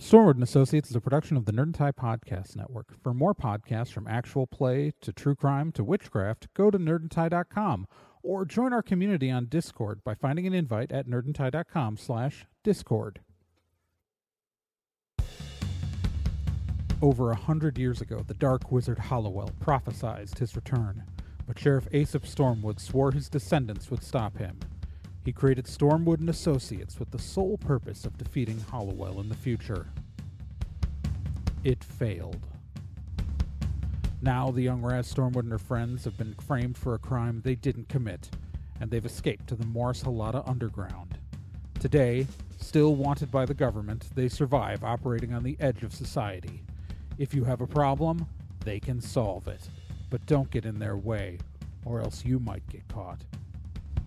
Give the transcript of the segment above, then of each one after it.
Stormwood and Associates is a production of the Nerd and Tie Podcast Network. For more podcasts from actual play to true crime to witchcraft, go to nerdandtie.com or join our community on Discord by finding an invite at nerdandtie.com slash discord. Over a hundred years ago, the dark wizard Hollowell prophesied his return, but Sheriff Aesop Stormwood swore his descendants would stop him. He created Stormwood and Associates with the sole purpose of defeating Hollowell in the future. It failed. Now the young Raz Stormwood and her friends have been framed for a crime they didn't commit, and they've escaped to the Morris Halata underground. Today, still wanted by the government, they survive operating on the edge of society. If you have a problem, they can solve it. But don't get in their way, or else you might get caught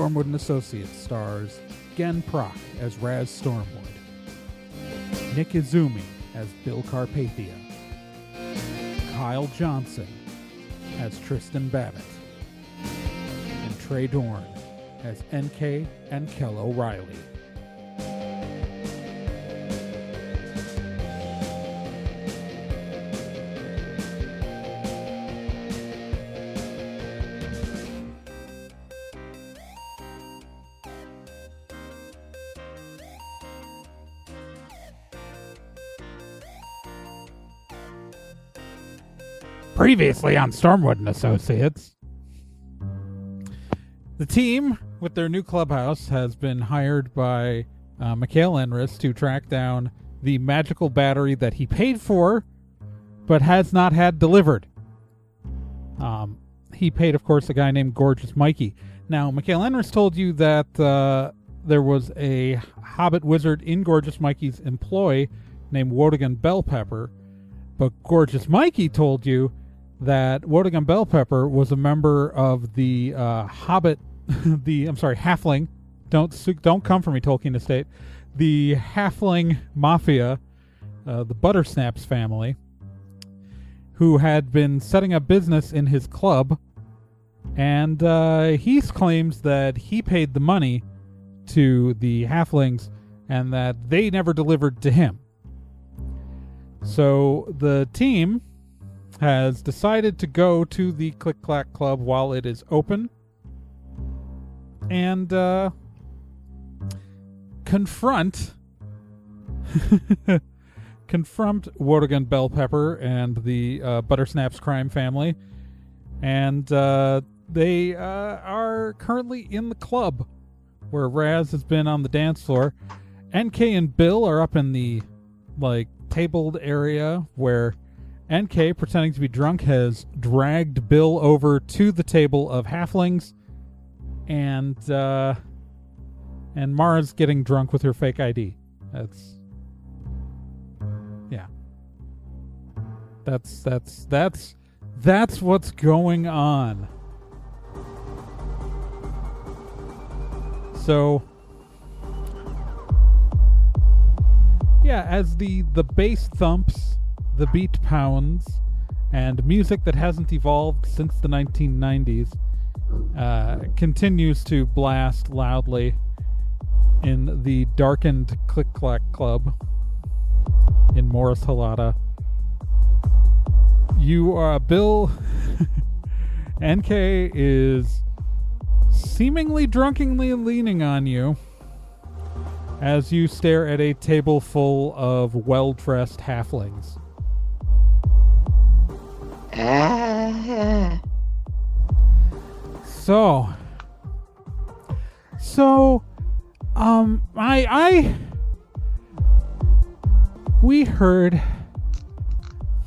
Stormwood and Associates stars Gen Proc as Raz Stormwood, Nick Izumi as Bill Carpathia, Kyle Johnson as Tristan Babbitt, and Trey Dorn as NK and Kel O'Reilly. Previously on Stormwood and Associates. The team, with their new clubhouse, has been hired by uh, Mikhail Enris to track down the magical battery that he paid for, but has not had delivered. Um, he paid, of course, a guy named Gorgeous Mikey. Now, Mikhail Enris told you that uh, there was a Hobbit wizard in Gorgeous Mikey's employ named Wodigan Bellpepper, but Gorgeous Mikey told you that Wodigan Bellpepper was a member of the uh, Hobbit, the I'm sorry, Halfling. Don't don't come for me, Tolkien Estate. The Halfling Mafia, uh, the Buttersnaps family, who had been setting up business in his club, and uh, he claims that he paid the money to the Halflings and that they never delivered to him. So the team has decided to go to the Click Clack Club while it is open and uh, confront confront Wodigan Bellpepper and the uh, Buttersnaps crime family, and uh, they uh, are currently in the club where Raz has been on the dance floor. NK and Bill are up in the like tabled area where NK, pretending to be drunk, has dragged Bill over to the table of halflings, and uh, and Mara's getting drunk with her fake ID. That's yeah. That's that's that's that's what's going on. So yeah, as the the bass thumps the beat pounds, and music that hasn't evolved since the 1990s uh, continues to blast loudly in the darkened Click Clack Club in Morris Halata. You are Bill. NK is seemingly drunkenly leaning on you as you stare at a table full of well dressed halflings. So, so, um, I, I, we heard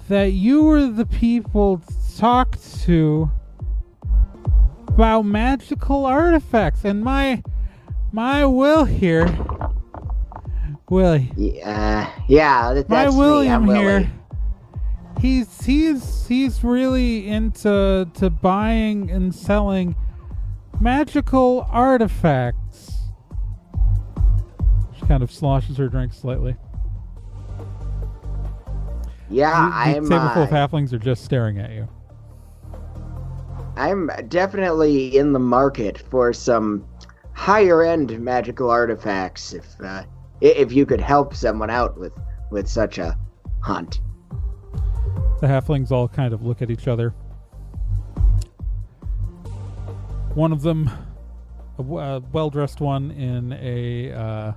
that you were the people talked to about magical artifacts, and my, my will here Willie. Yeah, yeah, that, My William me. I'm here. Willie. He's he's he's really into to buying and selling magical artifacts. She kind of sloshes her drink slightly. Yeah, the, the I'm. table full of uh, halflings are just staring at you. I'm definitely in the market for some higher end magical artifacts. If uh, if you could help someone out with with such a hunt. The halflings all kind of look at each other. One of them, a well-dressed one in a uh,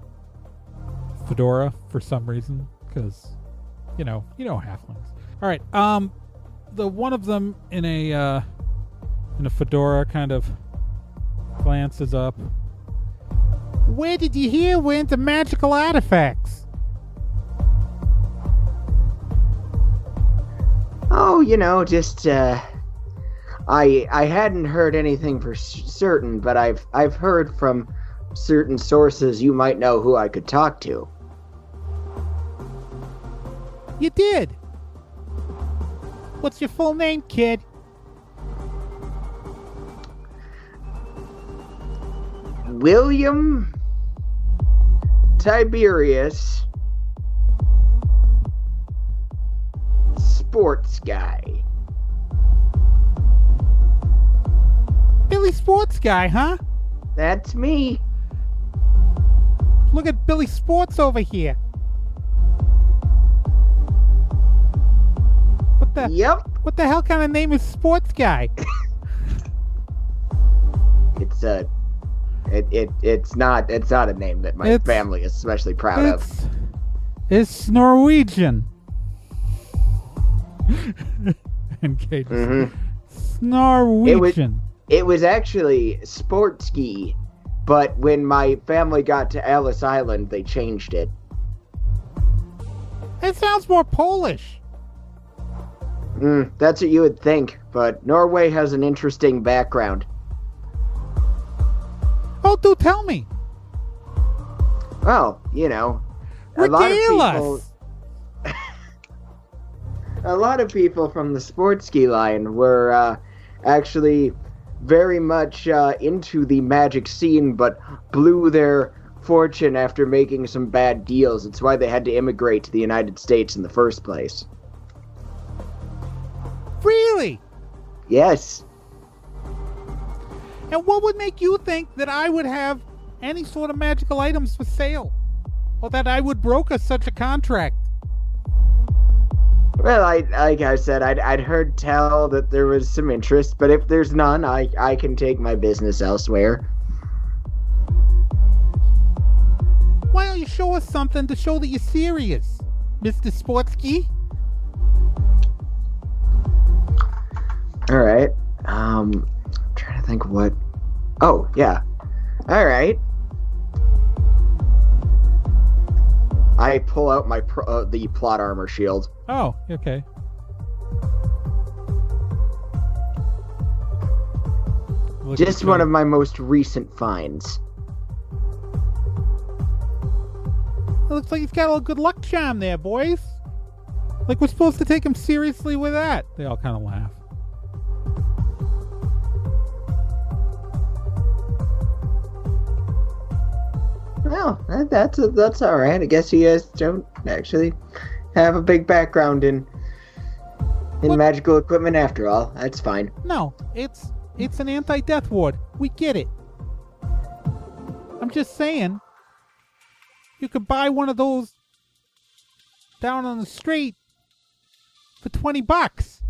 fedora for some reason, because you know, you know halflings. All right, um, the one of them in a uh, in a fedora kind of glances up. Where did you hear we're into magical artifacts? Oh, you know, just uh, I I hadn't heard anything for certain, but I've I've heard from certain sources you might know who I could talk to. You did. What's your full name, kid? William Tiberius Sports Guy. Billy Sports Guy, huh? That's me. Look at Billy Sports over here. What the Yep. what the hell kind of name is Sports Guy? It's a it, it it's not it's not a name that my It's- family is especially proud of. It's it's Norwegian. and Kate just- Mhm. It's Norwegian. It was actually Sport Ski, but when my family got to Ellis Island, they changed it. It sounds more Polish. Mm, that's what you would think, but Norway has an interesting background. Oh, do tell me. Well, you know, a lot of people, us. A lot of people from the sports ski line were uh, actually very much uh, into the magic scene, but blew their fortune after making some bad deals. It's why they had to immigrate to the United States in the first place. Really? Yes. And what would make you think that I would have any sort of magical items for sale? Or that I would broker such a contract? Well, I like I said, I'd, I'd heard tell that there was some interest, but if there's none, I I can take my business elsewhere. Why don't you show us something to show that you're serious, Mr. Sportsky? All right. Um, I'm trying to think what. Oh yeah. All right. I pull out my pro, uh, the plot armor shield. Oh, okay. Look Just one of my most recent finds. It looks like he's got a little good luck charm there, boys. Like we're supposed to take him seriously with that. They all kind of laugh. Well, that- that's that's all right. I guess you guys don't actually have a big background in in What? magical equipment after all. That's fine. No, it's it's an anti-death ward. We get it. I'm just saying. You could buy one of those down on the street for twenty bucks.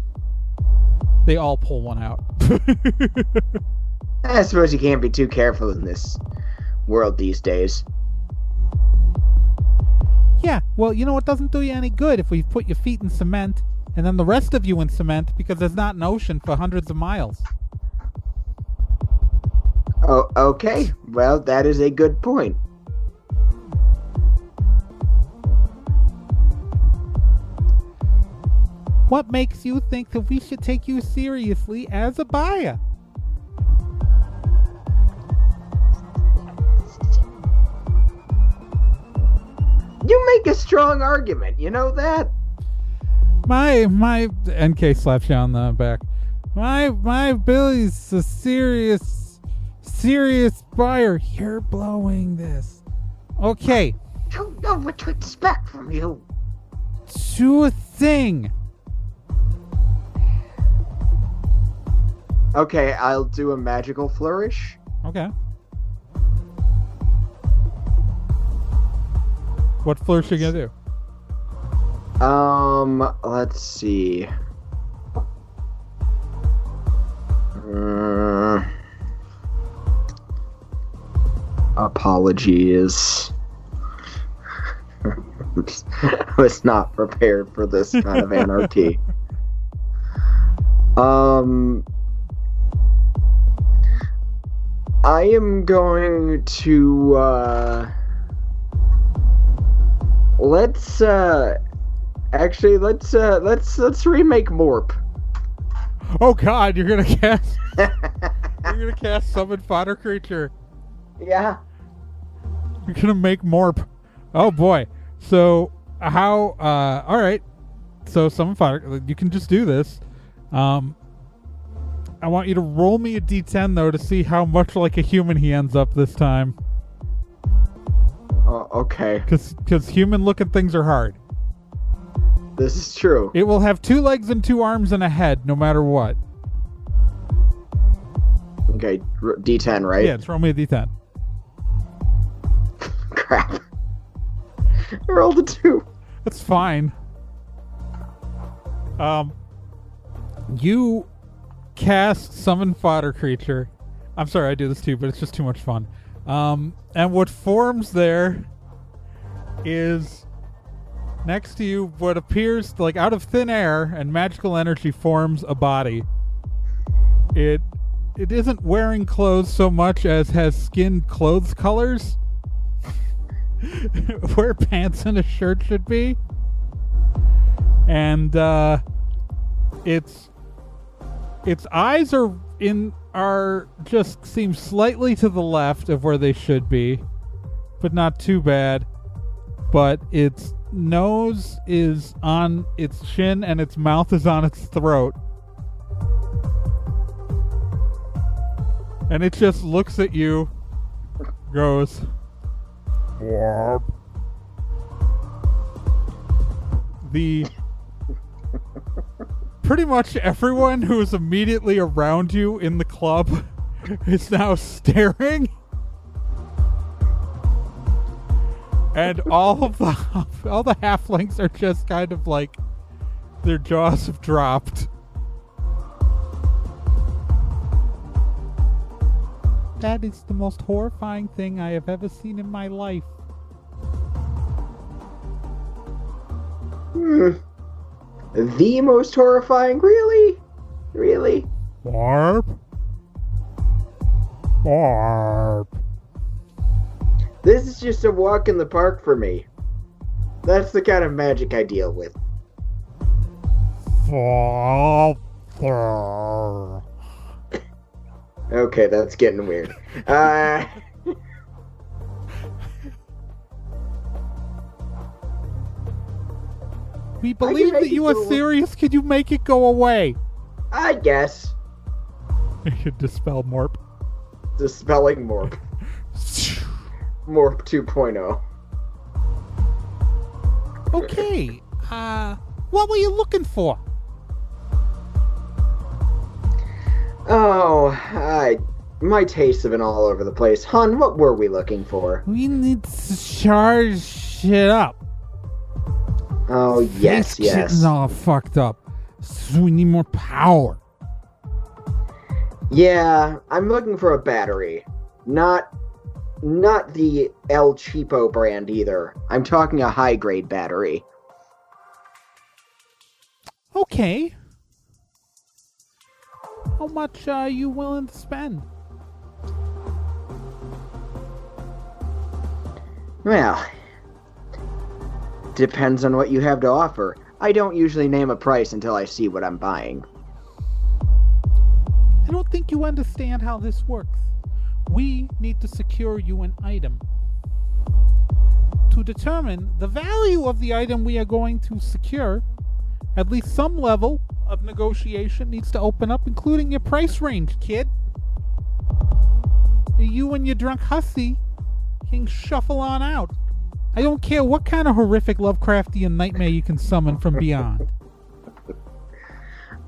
They all pull one out. I suppose you can't be too careful in this world these days. yeah, well, you know what doesn't do you any good if we put your feet in cement and then the rest of you in cement because there's not an ocean for hundreds of miles. Oh, okay. Well, that is a good point. What makes you think that we should take you seriously as a buyer? Make a strong argument. You know that? My my NK slaps you on the back. My my Billy's a serious serious buyer. You're blowing this. Okay, Don't know what to expect from you. to a thing. Okay, I'll do a magical flourish. Okay. What flourish you gonna do? Um, let's see. Uh, apologies. I was not prepared for this kind of anarchy. Um, I am going to, uh, let's, uh, Actually, let's uh let's let's remake Morp. Oh God, you're gonna cast you're gonna cast summon fodder creature. yeah. You're gonna make Morp. Oh boy. So how? uh All right. So summon fodder. You can just do this. Um. I want you to roll me a d10 though to see how much like a human he ends up this time. Oh, okay. Because because human looking things are hard. This is true. It will have two legs and two arms and a head, no matter what. Okay, r- D10, right? Yeah, throw me a d10. Crap. I rolled a two. That's fine. Um, you cast summon fodder creature. I'm sorry, I do this too, but it's just too much fun. Um, and what forms there is next to you what appears like out of thin air and magical energy forms a body. It it isn't wearing clothes so much as has skin clothes colors. where pants and a shirt should be. And uh its its eyes are in are just seem slightly to the left of where they should be, but not too bad. But its nose is on its chin and its mouth is on its throat. And it just looks at you, goes, the pretty much everyone who is immediately around you in the club is now staring. And all of the all the halflings are just kind of like their jaws have dropped. That is the most horrifying thing I have ever seen in my life. Hmm. The most horrifying, really? Really? Barb? Barb. This is just a walk in the park for me. That's the kind of magic I deal with. Okay, that's getting weird. Uh, We believe that you are serious. Could you make it go away? I guess. I should dispel Morp. Dispelling Morp. Morp oh. 2.0. Okay. Uh, what were you looking for? Oh, I. My tastes have been all over the place. Hun, what were we looking for? We need to charge shit up. Oh, yes, This yes. is all fucked up. So we need more power. Yeah, I'm looking for a battery. Not not the El Cheapo brand either. I'm talking a high grade battery. Okay. How much are you willing to spend? Well, depends on what you have to offer. I don't usually name a price until I see what I'm buying. I don't think you understand how this works. We need to secure you an item. to determine the value of the item we are going to secure, at least some level of negotiation needs to open up, including your price range, kid. You and your drunk hussy can shuffle on out. I don't care what kind of horrific Lovecraftian nightmare you can summon from beyond.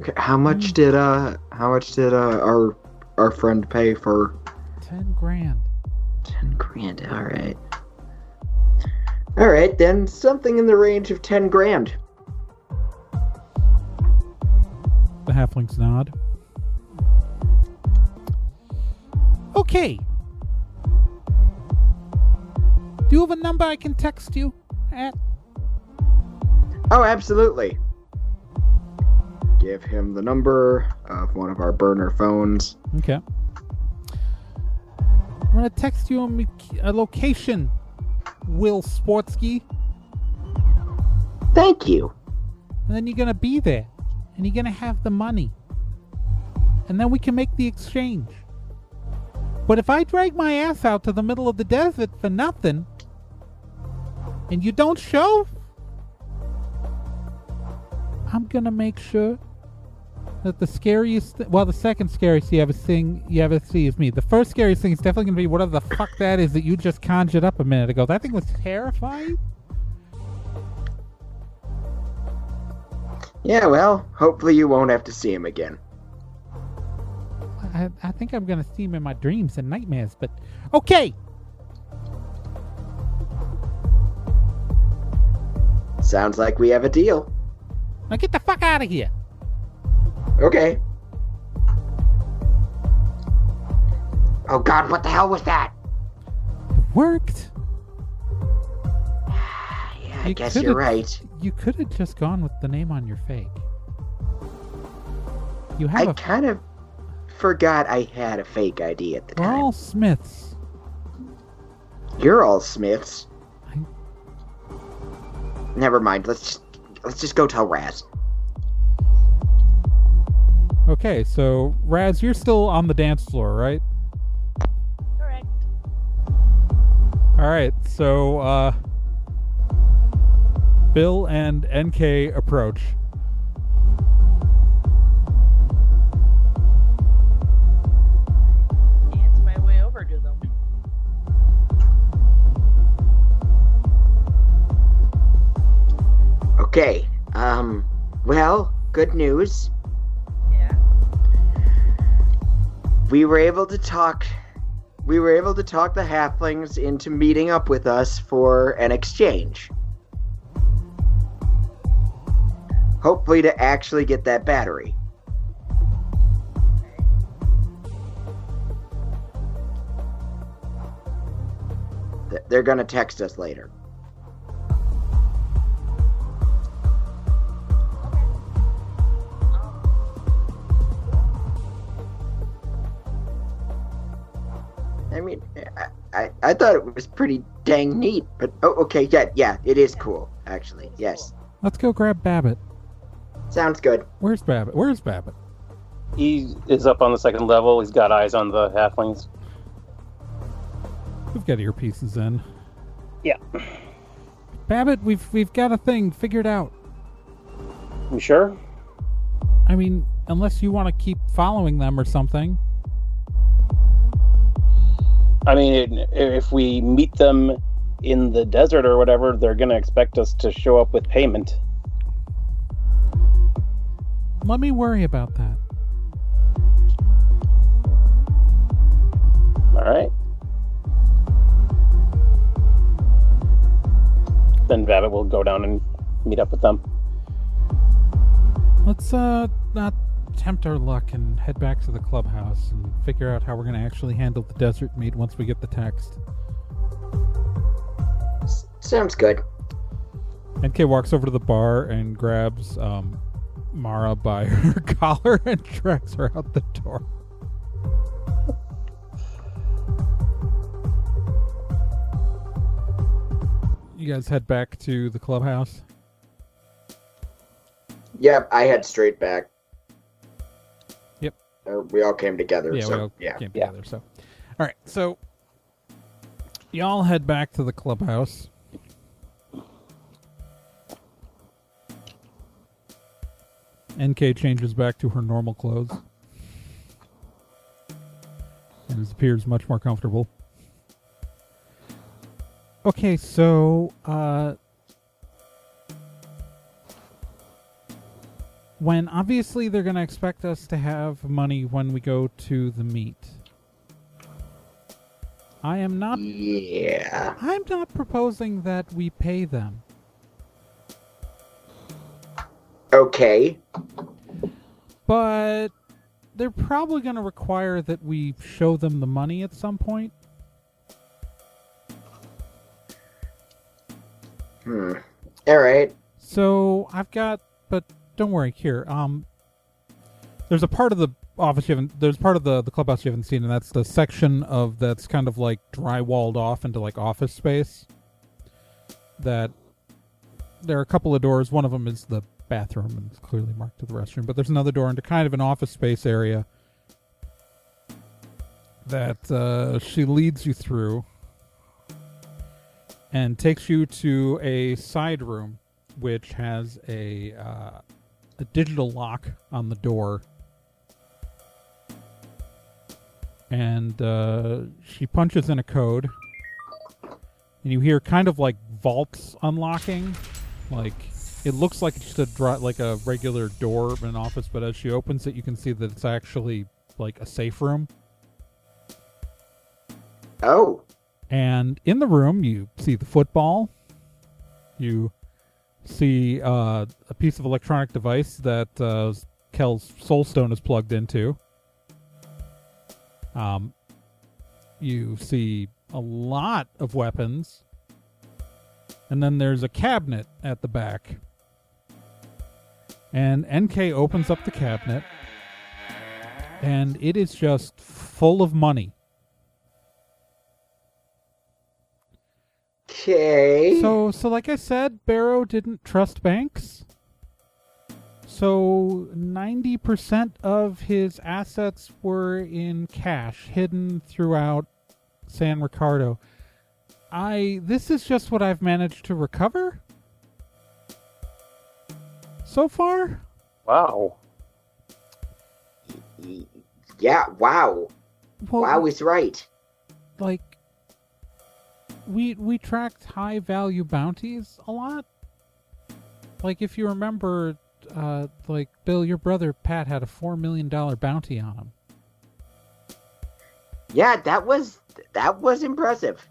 Okay, how much did uh how much did uh our our friend pay for Ten grand. ten grand? All right. All right, then something in the range of ten grand. The halflings nod. Okay. Do you have a number I can text you at? Oh, absolutely. Give him the number of one of our burner phones. Okay. I'm gonna text you a, me- a location, Will Sportsky, Thank you. and then you're gonna be there, and you're gonna have the money, and then we can make the exchange. But if I drag my ass out to the middle of the desert for nothing, and you don't show, I'm gonna make sure that the scariest, well, the second scariest you ever sing, you ever see is me. The first scariest thing is definitely gonna be whatever the fuck that is that you just conjured up a minute ago. That thing was terrifying. Yeah, well, hopefully you won't have to see him again. I, I think I'm gonna see him in my dreams and nightmares, but okay. Sounds like we have a deal. Now get the fuck out of here. Okay. Oh god, what the hell was that? It worked. Yeah, I You guess you're right. You could have just gone with the name on your fake. You have I a. kind of forgot I had a fake ID at the We're time. all Smiths. You're all Smiths. I- Never mind. Let's just let's just go tell Raz. Okay, so Raz, you're still on the dance floor, right? Correct. All right, so uh, Bill and NK approach. Okay. Um. Well, good news. Yeah. We were able to talk. We were able to talk the halflings into meeting up with us for an exchange. Hopefully, to actually get that battery. They're gonna text us later. I, I, I thought it was pretty dang neat, but oh, okay, yeah, yeah, it is cool, actually. Yes, Let's go grab Babbitt. sounds good. Where's Babbitt? Where's Babbitt? He is up on the second level. He's got eyes on the halflings. We've got earpieces in. Yeah. Babbitt, we've we've got a thing figured out. You sure? I mean, unless you want to keep following them or something. I mean, if we meet them in the desert or whatever, they're going to expect us to show up with payment. Let me worry about that. All right. Then Babbitt will go down and meet up with them. Let's uh not tempt our luck and head back to the clubhouse and figure out how we're gonna actually handle the desert meet once we get the text. Sounds good. NK walks over to the bar and grabs um, Mara by her collar and drags her out the door. you guys head back to the clubhouse. Yep, I head straight back we all came together. Yeah, so, we all yeah. came together. So, all right. So, y'all head back to the clubhouse. NK changes back to her normal clothes and appears much more comfortable. Okay, so uh, when obviously they're going to expect us to have money when we go to the meet. I am not Yeah. I'm not proposing that we pay them. Okay. But they're probably going to require that we show them the money at some point. Hmm. All right. So I've got, but don't worry. Here, um, there's a part of the office you haven't. There's part of the the clubhouse you haven't seen, and that's the section of that's kind of like drywalled off into like office space. That there are a couple of doors. One of them is the bathroom, and it's clearly marked to the restroom. But there's another door into kind of an office space area that uh, she leads you through and takes you to a side room which has a uh, a digital lock on the door and uh, she punches in a code and you hear kind of like vaults unlocking like it looks like it's just a dri- like a regular door in an office but as she opens it you can see that it's actually like a safe room Oh. and in the room, you see the football. You see uh, a piece of electronic device that uh, Kel's Soulstone is plugged into. Um, you see a lot of weapons. And then there's a cabinet at the back. And NK opens up the cabinet. And it is just full of money. Okay. So, so like I said, Barrow didn't trust banks. So, 90% of his assets were in cash, hidden throughout San Ricardo. I this is just what I've managed to recover so far. Wow. yeah. Wow. Well, wow is right. like we we tracked high value bounties a lot. Like if you remember, uh, like Bill, your brother Pat had a four million dollar bounty on him. Yeah, that was that was impressive.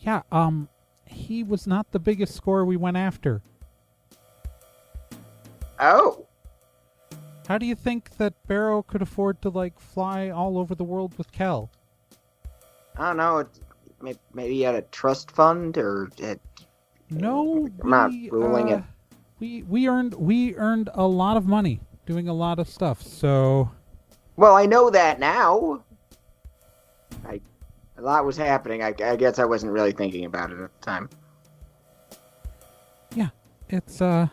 Yeah, um, he was not the biggest score we went after. Oh. How do you think that Barrow could afford to like fly all over the world with Kel? I don't know. Maybe had a trust fund or it, No, I'm not we, ruling uh, it. We we earned we earned a lot of money doing a lot of stuff. So Well, I know that now. I a lot was happening. I, I guess I wasn't really thinking about it at the time. Yeah it's uh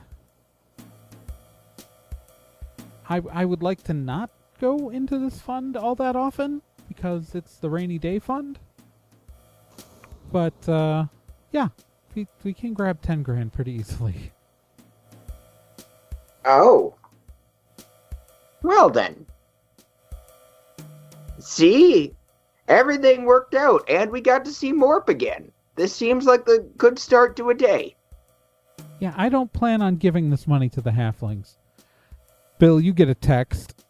I I would like to not go into this fund all that often because it's the rainy day fund. But uh yeah, we we can grab 10 grand pretty easily. Oh. Well then. See? Everything worked out, and we got to see Morp again. This seems like the good start to a day. Yeah, I don't plan on giving this money to the halflings. Bill, you get a text.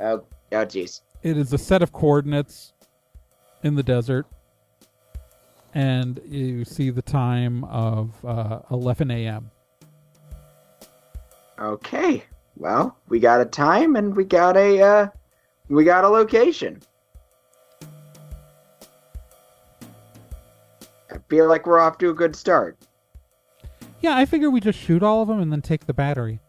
Oh, oh, jeez. It is a set of coordinates in the desert, and you see the time of uh, 11 a.m. Okay. Well, we got a time, and we got a, uh, we got a location. I feel like we're off to a good start. Yeah, I figure we just shoot all of them and then take the battery.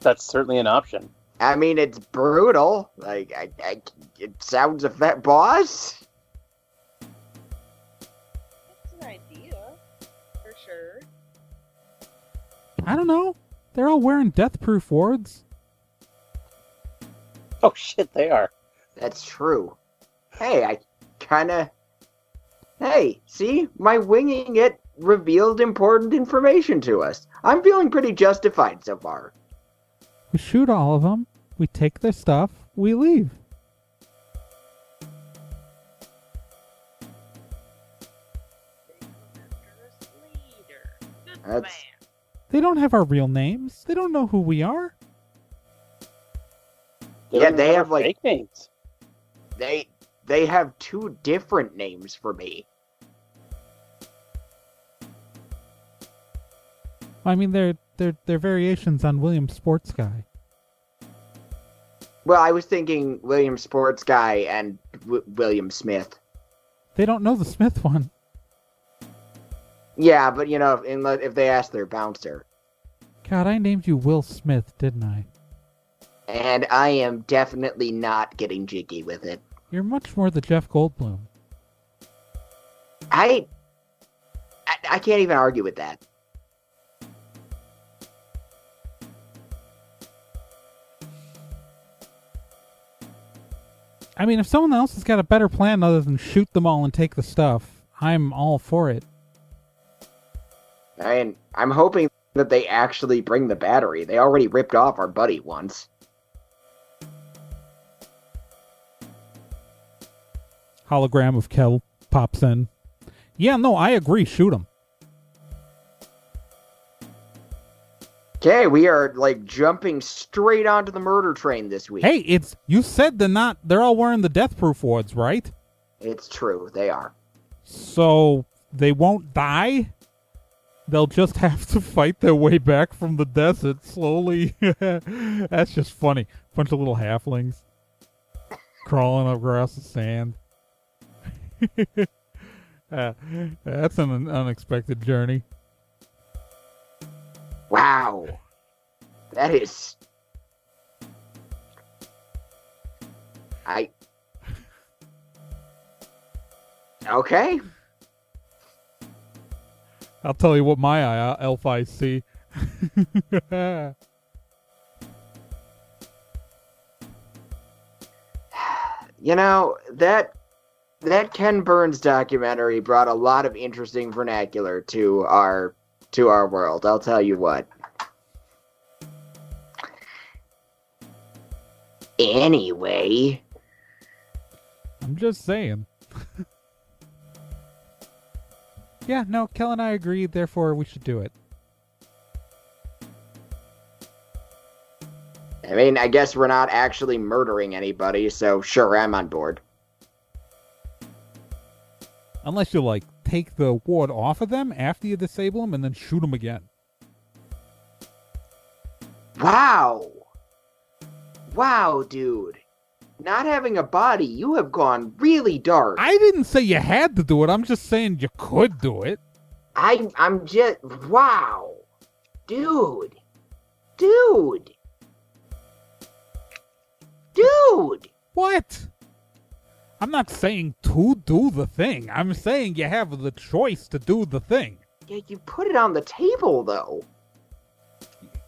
That's certainly an option. I mean, it's brutal. Like, I, I, it sounds a fat boss. That's an idea, for sure. I don't know. They're all wearing death-proof wards. Oh shit, they are. That's true. Hey, I kind of. Hey, see, my winging it revealed important information to us. I'm feeling pretty justified so far. We shoot all of them. We take their stuff. We leave. They come after us later. Good That's- They don't have our real names. They don't know who we are. Yeah, they even have, like- fake names. They they have two different names for me. I mean, they're they're they're variations on William Sports Guy. Well, I was thinking William Sports Guy and w- William Smith. They don't know the Smith one. Yeah, but you know, if, if they ask their bouncer, God, I named you Will Smith, didn't I? and I am definitely not getting jiggy with it. You're much more the Jeff Goldblum. I, I, I can't even argue with that. I mean, if someone else has got a better plan other than shoot them all and take the stuff, I'm all for it. I mean, I'm hoping that they actually bring the battery. They already ripped off our buddy once. Hologram of Kel pops in. Yeah, no, I agree. Shoot him. Okay, we are like jumping straight onto the murder train this week. Hey, it's you said they're not. They're all wearing the death proof wards, right? It's true, they are. So they won't die. They'll just have to fight their way back from the desert slowly. That's just funny. Bunch of little halflings crawling up across the sand. Uh, that's an unexpected journey. Wow. That is. I. Okay. I'll tell you what my uh, elf eyes see. You know, that. That Ken Burns documentary brought a lot of interesting vernacular to our to our world. I'll tell you what. Anyway, I'm just saying. yeah, no, Kel and I agree, therefore we should do it. I mean, I guess we're not actually murdering anybody, so sure, I'm on board. Unless you, like, take the ward off of them after you disable them and then shoot them again. Wow. Wow, dude. Not having a body, you have gone really dark. I didn't say you had to do it, I'm just saying you could do it. I I'm just wow. Dude. Dude. Dude. What? I'm not saying to do the thing. I'm saying you have the choice to do the thing. Yeah, you put it on the table though.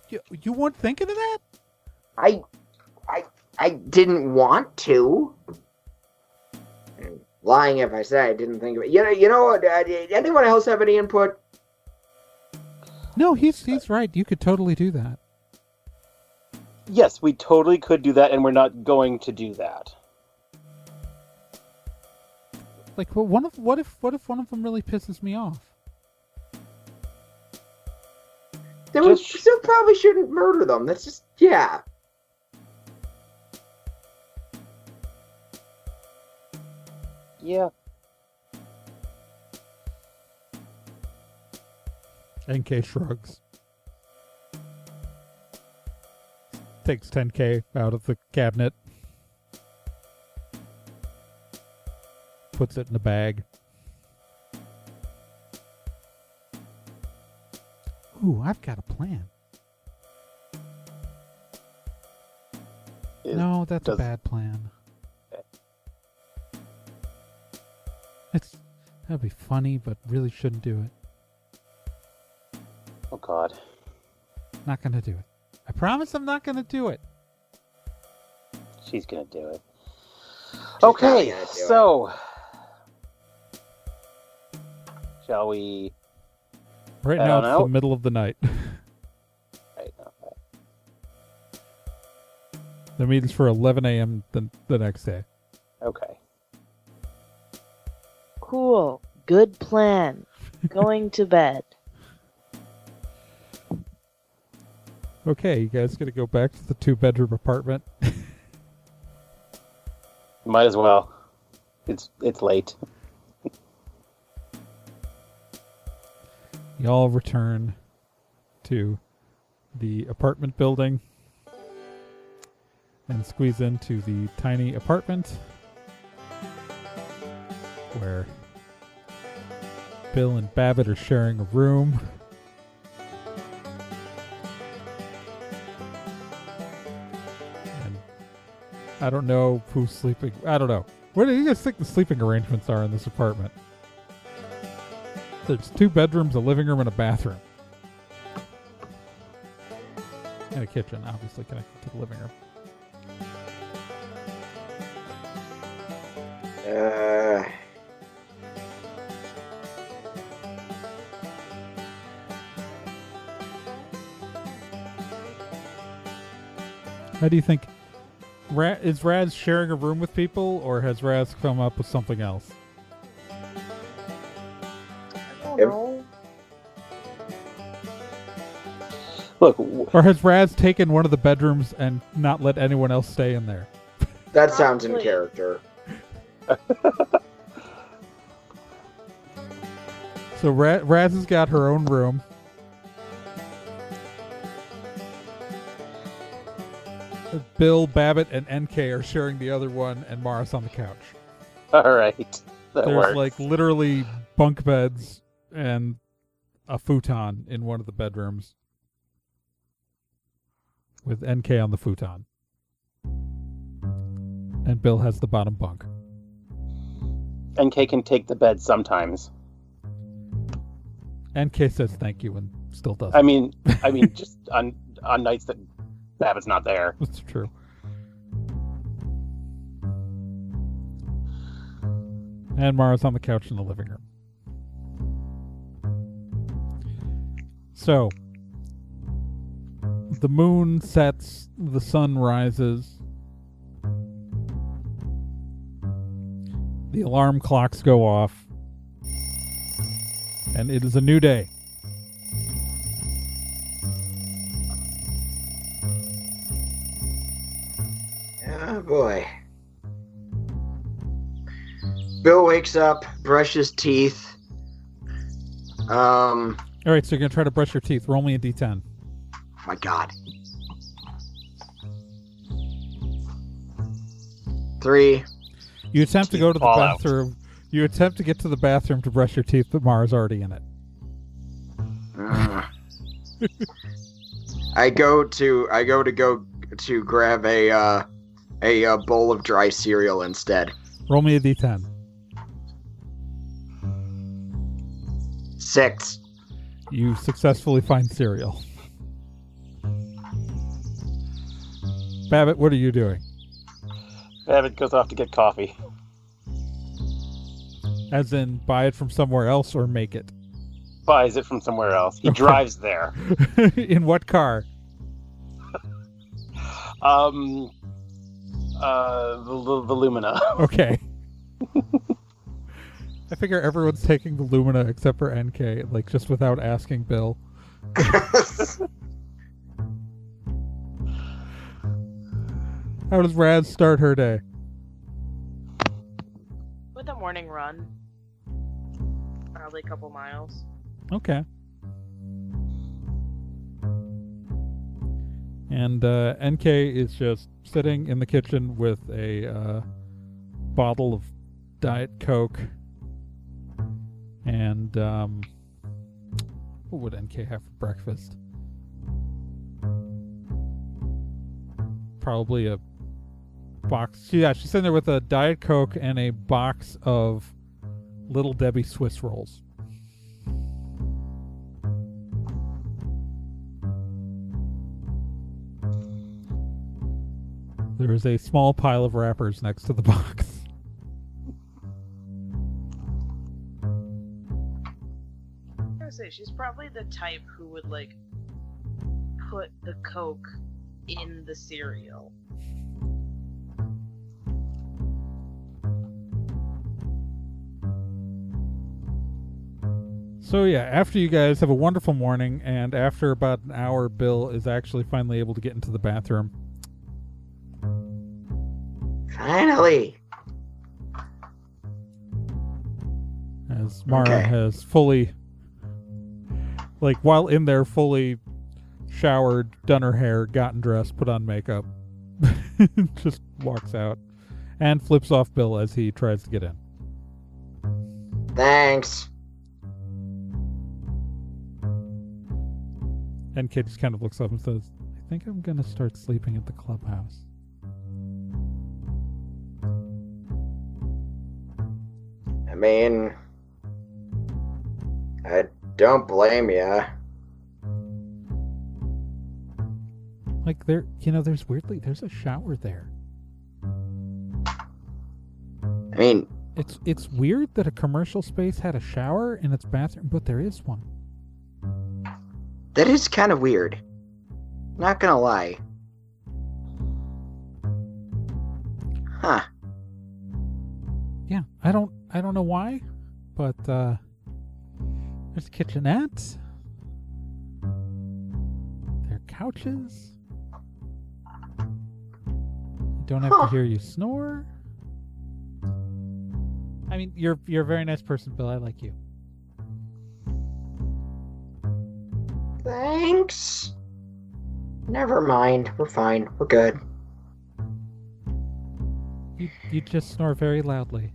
You, you weren't thinking of that? I I I didn't want to. I'm lying if I say I didn't think of it. You know, you know what? Uh, anyone else have any input? No, he's he's right. You could totally do that. Yes, we totally could do that, and we're not going to do that. Like, well, one of what if what if one of them really pisses me off? Then we Just- still probably shouldn't murder them. That's just yeah. Yeah. NK shrugs. Takes 10k out of the cabinet. Puts it in the bag. Ooh, I've got a plan. It- no, that's a bad plan. It's that'd be funny, but really shouldn't do it. Oh God. Not gonna do it. I promise I'm not gonna do it. She's gonna do it. not okay, gonna do so shall we Right now don't it's the middle of the night. Right, okay. the meeting's for 11 a.m. the the next day. Okay. Cool. Good plan. Going to bed. Okay, you guys gonna go back to the two bedroom apartment? Might as well. It's it's late. Y'all return to the apartment building and squeeze into the tiny apartment where Bill and Babbitt are sharing a room. And I don't know who's sleeping. I don't know. What do you guys think the sleeping arrangements are in this apartment? There's two bedrooms, a living room, and a bathroom. And a kitchen, obviously connected to the living room. Uh, How do you think? Ra- is Raz sharing a room with people, or has Raz come up with something else? Look, w- Or has Raz taken one of the bedrooms and not let anyone else stay in there? that sounds in character. So Ra- Raz has got her own room. Bill, Babbitt, and NK are sharing the other one, and Morris on the couch. all right. That There's works. like literally bunk beds and a futon in one of the bedrooms with NK on the futon. And Bill has the bottom bunk. NK can take the bed sometimes. NK says thank you and still does. I mean, I mean, just on on nights that Babbitt's not there. That's true. And Mara's on the couch in the living room. So, the moon sets, the sun rises, the alarm clocks go off, and it is a new day. Oh boy. Bill wakes up, brushes teeth. Um, All right, so you're going to try to brush your teeth. Roll me a d10. My god. Three. You attempt to go to the Fall out. bathroom. You attempt to get to the bathroom to brush your teeth, but Mara's already in it. Ugh. I go to I go to go to grab a uh, a uh, bowl of dry cereal instead. Roll me a d10. Six. You successfully find cereal. Babbitt, what are you doing? Babbitt goes off to get coffee. As in, buy it from somewhere else or make it? Buys it from somewhere else. He drives there. in what car? Um, uh, the, the, the Lumina. Okay. I figure everyone's taking the Lumina except for NK, like just without asking Bill. How does Raz start her day? With a morning run. Probably a couple miles. Okay. And uh, NK is just sitting in the kitchen with a uh, bottle of Diet Coke. And um, what would NK have for breakfast? Probably a box. Yeah, she's sitting there with a Diet Coke and a box of Little Debbie Swiss rolls. There is a small pile of wrappers next to the box. I would say she's probably the type who would like put the coke in the cereal. So yeah, after you guys have a wonderful morning, and after about an hour, Bill is actually finally able to get into the bathroom. Finally. as Mara Okay. has fully, like, while in there, fully showered, done her hair, gotten dressed, put on makeup, just walks out and flips off Bill as he tries to get in. Thanks. NK just kind of looks up and says, I think I'm going to start sleeping at the clubhouse. I mean, I don't blame ya. Like, there, you know, there's weirdly, there's a shower there. I mean, It's it's weird that a commercial space had a shower in its bathroom, but there is one. That is kind of weird. Not gonna lie. Huh. Yeah, I don't I don't know why, but uh there's a kitchenette. There are couches. You don't have Huh. to hear you snore. I mean, you're you're a very nice person, Bill. I like you. Thanks. Never mind. We're fine. We're good. You you just snore very loudly.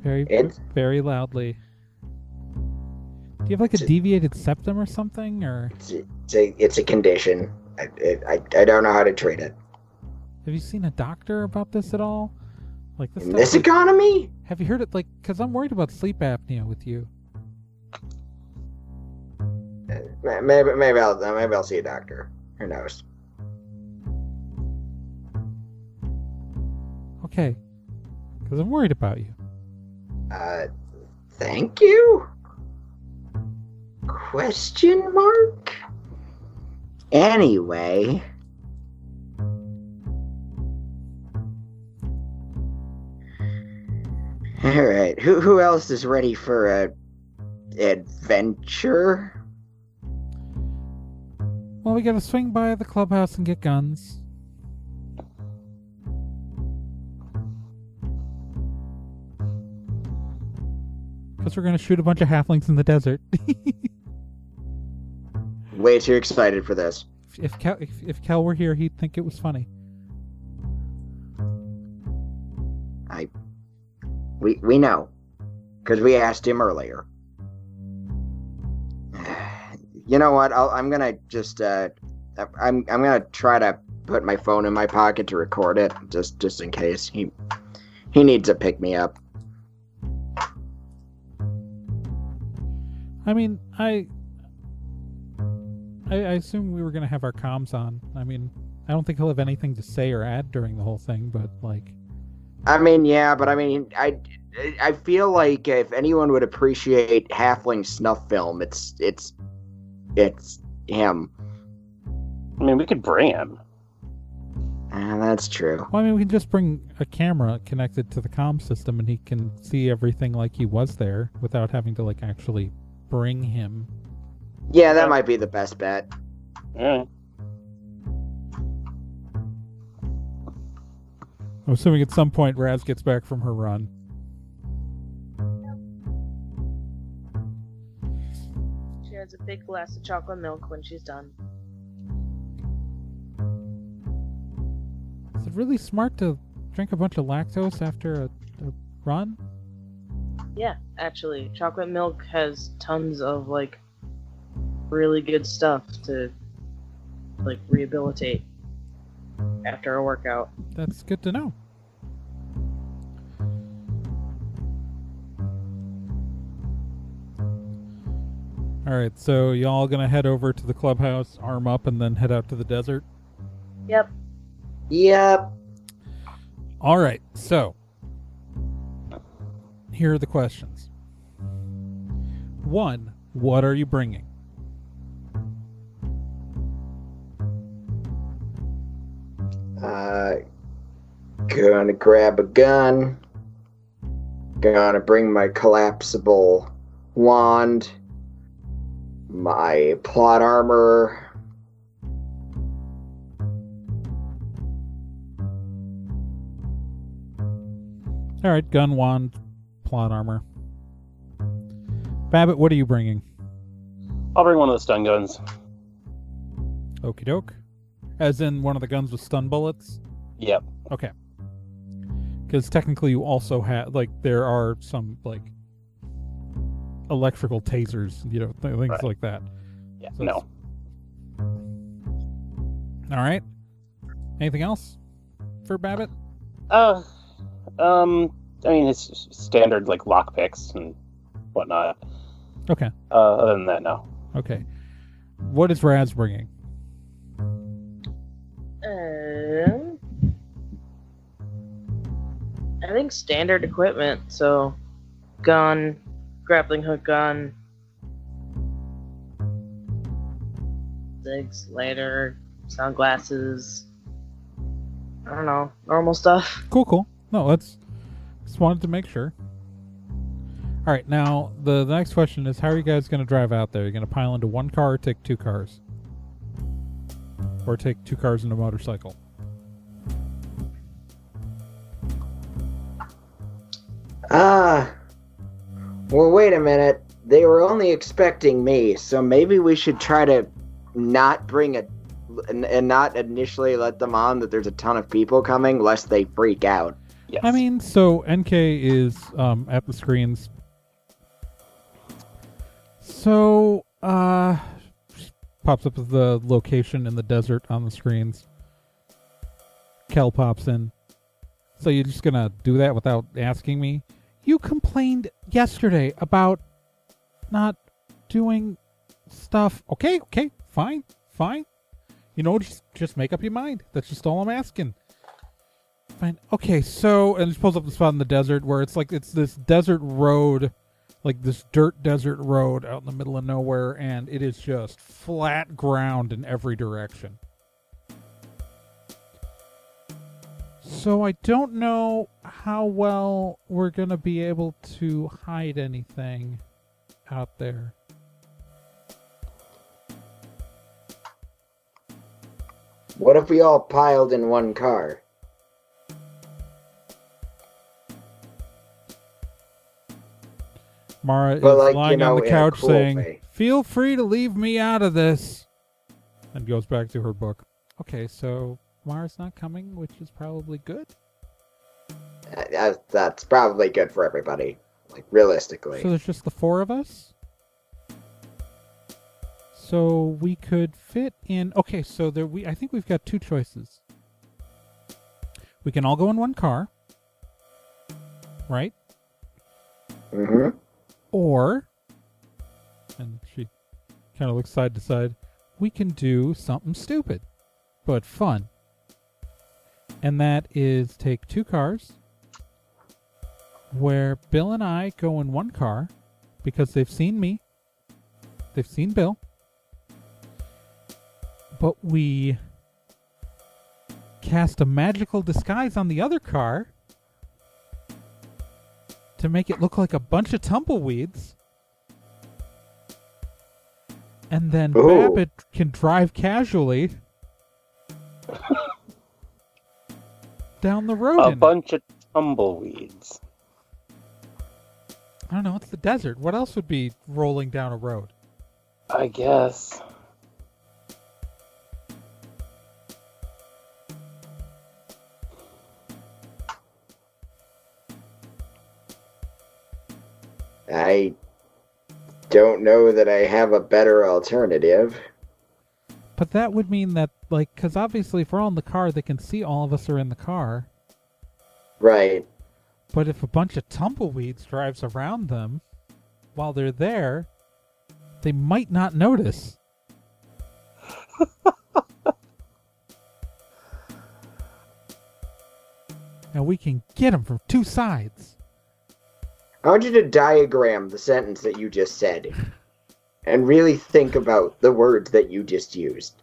Very It's very loudly. Do you have like a It's- deviated septum or something, or it's, it's a it's a condition. I, I I don't know how to treat it. have you seen a doctor about this at all? Like this. This like- economy? have you heard it? Like, because I'm worried about sleep apnea with you. Maybe maybe I'll maybe I'll see a doctor. Who knows? Okay, because I'm worried about you. Uh, thank you. Question mark. Anyway. All right. Who who else is ready for a adventure? Well, we gotta swing by the clubhouse and get guns. Because we're gonna shoot a bunch of halflings in the desert. Way too excited for this. if Kel, if, if Kel were here, he'd think it was funny. I. We we know, because we asked him earlier. You know what? I'll, I'm gonna just uh, I'm I'm gonna try to put my phone in my pocket to record it, just just in case he he needs to pick me up. I mean, I, I, I assume we were gonna have our comms on. I mean, I don't think he'll have anything to say or add during the whole thing, but like, I mean, yeah, but I mean, I I feel like if anyone would appreciate Halfling snuff film, it's it's it's him. I mean, we could bring him. Ah, that's true. well, I mean, we can just bring a camera connected to the comm system, and he can see everything like he was there without having to like actually bring him. Yeah, that Yeah. might be the best bet. Yeah. I'm assuming at some point Raz gets back from her run. Big glass of chocolate milk when she's done. Is it really smart to drink a bunch of lactose after a, a run? Yeah, actually, chocolate milk has tons of like really good stuff to like rehabilitate after a workout. That's good to know. All right, so y'all gonna head over to the clubhouse, arm up, and then head out to the desert. Yep. Yep. All right, so here are the questions. one, what are you bringing? Uh, gonna grab a gun. Gonna bring my collapsible wand. My plot armor. All right, gun, wand, plot armor. Babbitt, what are you bringing? I'll bring one of the stun guns. Okie doke. As in one of the guns with stun bullets? Yep. Okay. Because technically, you also have, like, there are some, like, electrical tasers, you know, th- things Right. like that. Yeah. So no. All right. Anything else for Babbitt? Uh, um, I mean it's standard like lock picks and whatnot. Okay. Uh, other than that, no. Okay. What is Raz bringing? Um, I think standard equipment. So, gun, grappling hook gun, zigs, lighter, sunglasses. I don't know, normal stuff. Cool, cool. No, let's just wanted to make sure. All right, now the, the next question is: How are you guys going to drive out there? You're going to pile into one car, or take two cars, or take two cars and a motorcycle? Ah. Well, wait a minute. They were only expecting me, so maybe we should try to not bring a and, and not initially let them on that there's a ton of people coming, lest they freak out. Yes. I mean, so NK is um, at the screens. So, uh, pops up with the location in the desert on the screens. Kel pops in. So you're just gonna do that without asking me? You complained yesterday about not doing stuff. Okay, okay, fine, fine. You know, just just make up your mind. That's just all I'm asking. Fine. Okay, so NK pulls up the spot in the desert where it's like it's this desert road, like this dirt desert road out in the middle of nowhere, and it is just flat ground in every direction. So I don't know how well we're gonna be able to hide anything out there. What if we all piled in one car? Mara But, is like, you lying know, on the couch cool saying, way. "Feel free to leave me out of this," and goes back to her book. Okay, so Mara's not coming, which is probably good. Uh, that's probably good for everybody, like realistically. So there's just the four of us. So we could fit in. Okay, so there we. I think we've got two choices. We can all go in one car, right? hmm Or, and she kind of looks side to side, we can do something stupid, but fun. And that is take two cars, where Bill and I go in one car, because they've seen me, they've seen Bill, but we cast a magical disguise on the other car to make it look like a bunch of tumbleweeds. And then Ooh. Babbitt can drive casually down the road. a in it. bunch of tumbleweeds. I don't know. It's the desert. What else would be rolling down a road? I guess. I don't know that I have a better alternative. But that would mean that, like, because obviously if we're all in the car, they can see all of us are in the car. Right. But if a bunch of tumbleweeds drives around them while they're there, they might not notice. and we can get them from two sides. I want you to diagram the sentence that you just said and really think about the words that you just used.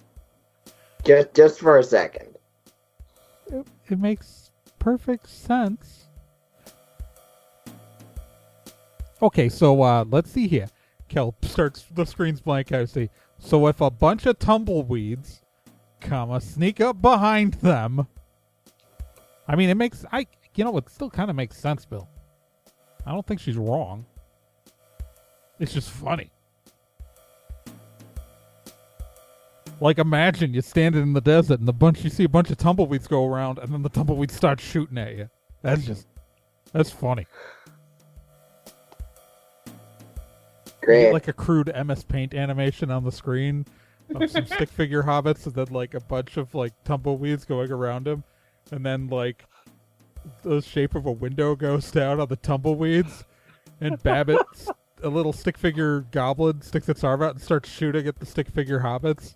Just just for a second. It, it makes perfect sense. Okay, so uh, let's see here. Kel starts the screen's blank. I see. So if a bunch of tumbleweeds, comma, sneak up behind them. I mean, it makes I you know it still kind of makes sense, Bill. I don't think she's wrong. It's just funny. Like imagine you're standing in the desert and the bunch you see a bunch of tumbleweeds go around and then the tumbleweeds start shooting at you. That's mm-hmm. just that's funny. You Great. get like a crude MS Paint animation on the screen of some stick figure hobbits and then like a bunch of like tumbleweeds going around him and then like the shape of a window goes down on the tumbleweeds and Babbitt a little stick figure goblin sticks its arm out and starts shooting at the stick figure hobbits.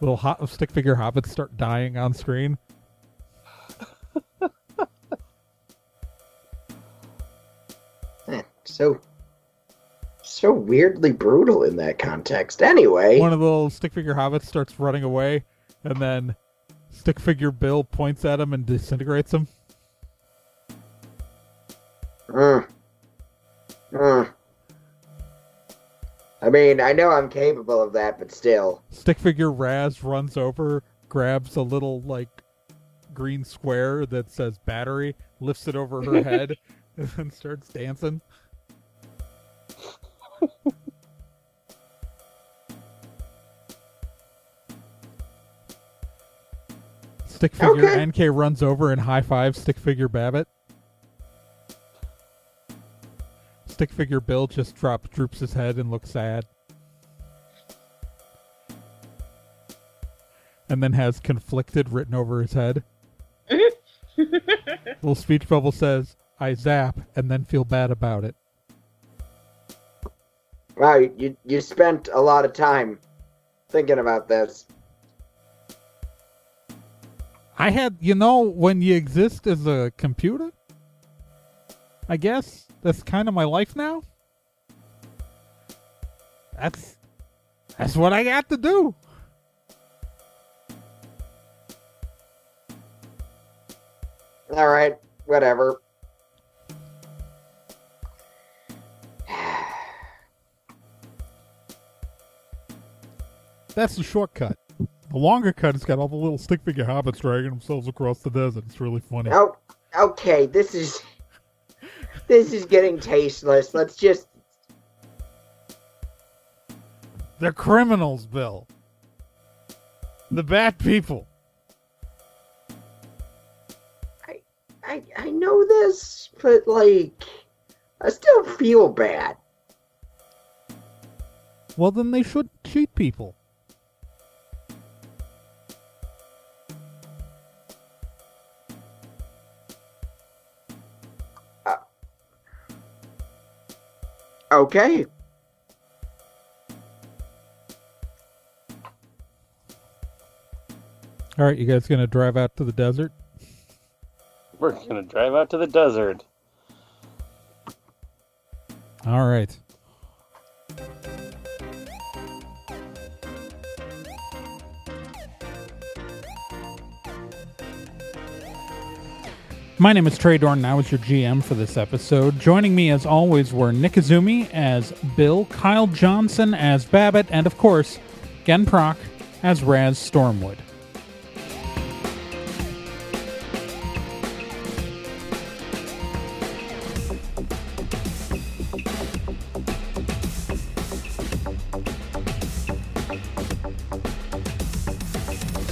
Little hot stick figure hobbits start dying on screen. Eh, so so weirdly brutal in that context. Anyway, One of the little stick figure hobbits starts running away, and then stick figure Bill points at him and disintegrates him. Mm. Mm. I mean, I know I'm capable of that, but still. Stick figure Raz runs over, grabs a little like green square that says battery, lifts it over her head, and then starts dancing. Stick figure Okay. NK runs over and high fives stick figure Babbitt. Stick figure Bill just drops, droops his head and looks sad. And then has conflicted written over his head. Little speech bubble says, I zap and then feel bad about it. Wow, you you spent a lot of time thinking about this. I had, you know, when you exist as a computer, I guess that's kind of my life now. That's that's what I got to do. All right, whatever. That's the shortcut. The longer cut has got all the little stick figure hobbits dragging themselves across the desert. It's really funny. Oh, okay. This is this is getting tasteless. Let's just They're criminals, Bill. The bad people. I I I know this, but like I still feel bad. Well, then they should cheat people. Okay. All right, you guys gonna drive out to the desert? We're gonna drive out to the desert. All right. My name is Trey Dorn, and I was your GM for this episode. Joining me, as always, were Nick Izumi as Bill, Kyle Johnson as Babbitt, and of course, Gen Proc as Raz Stormwood.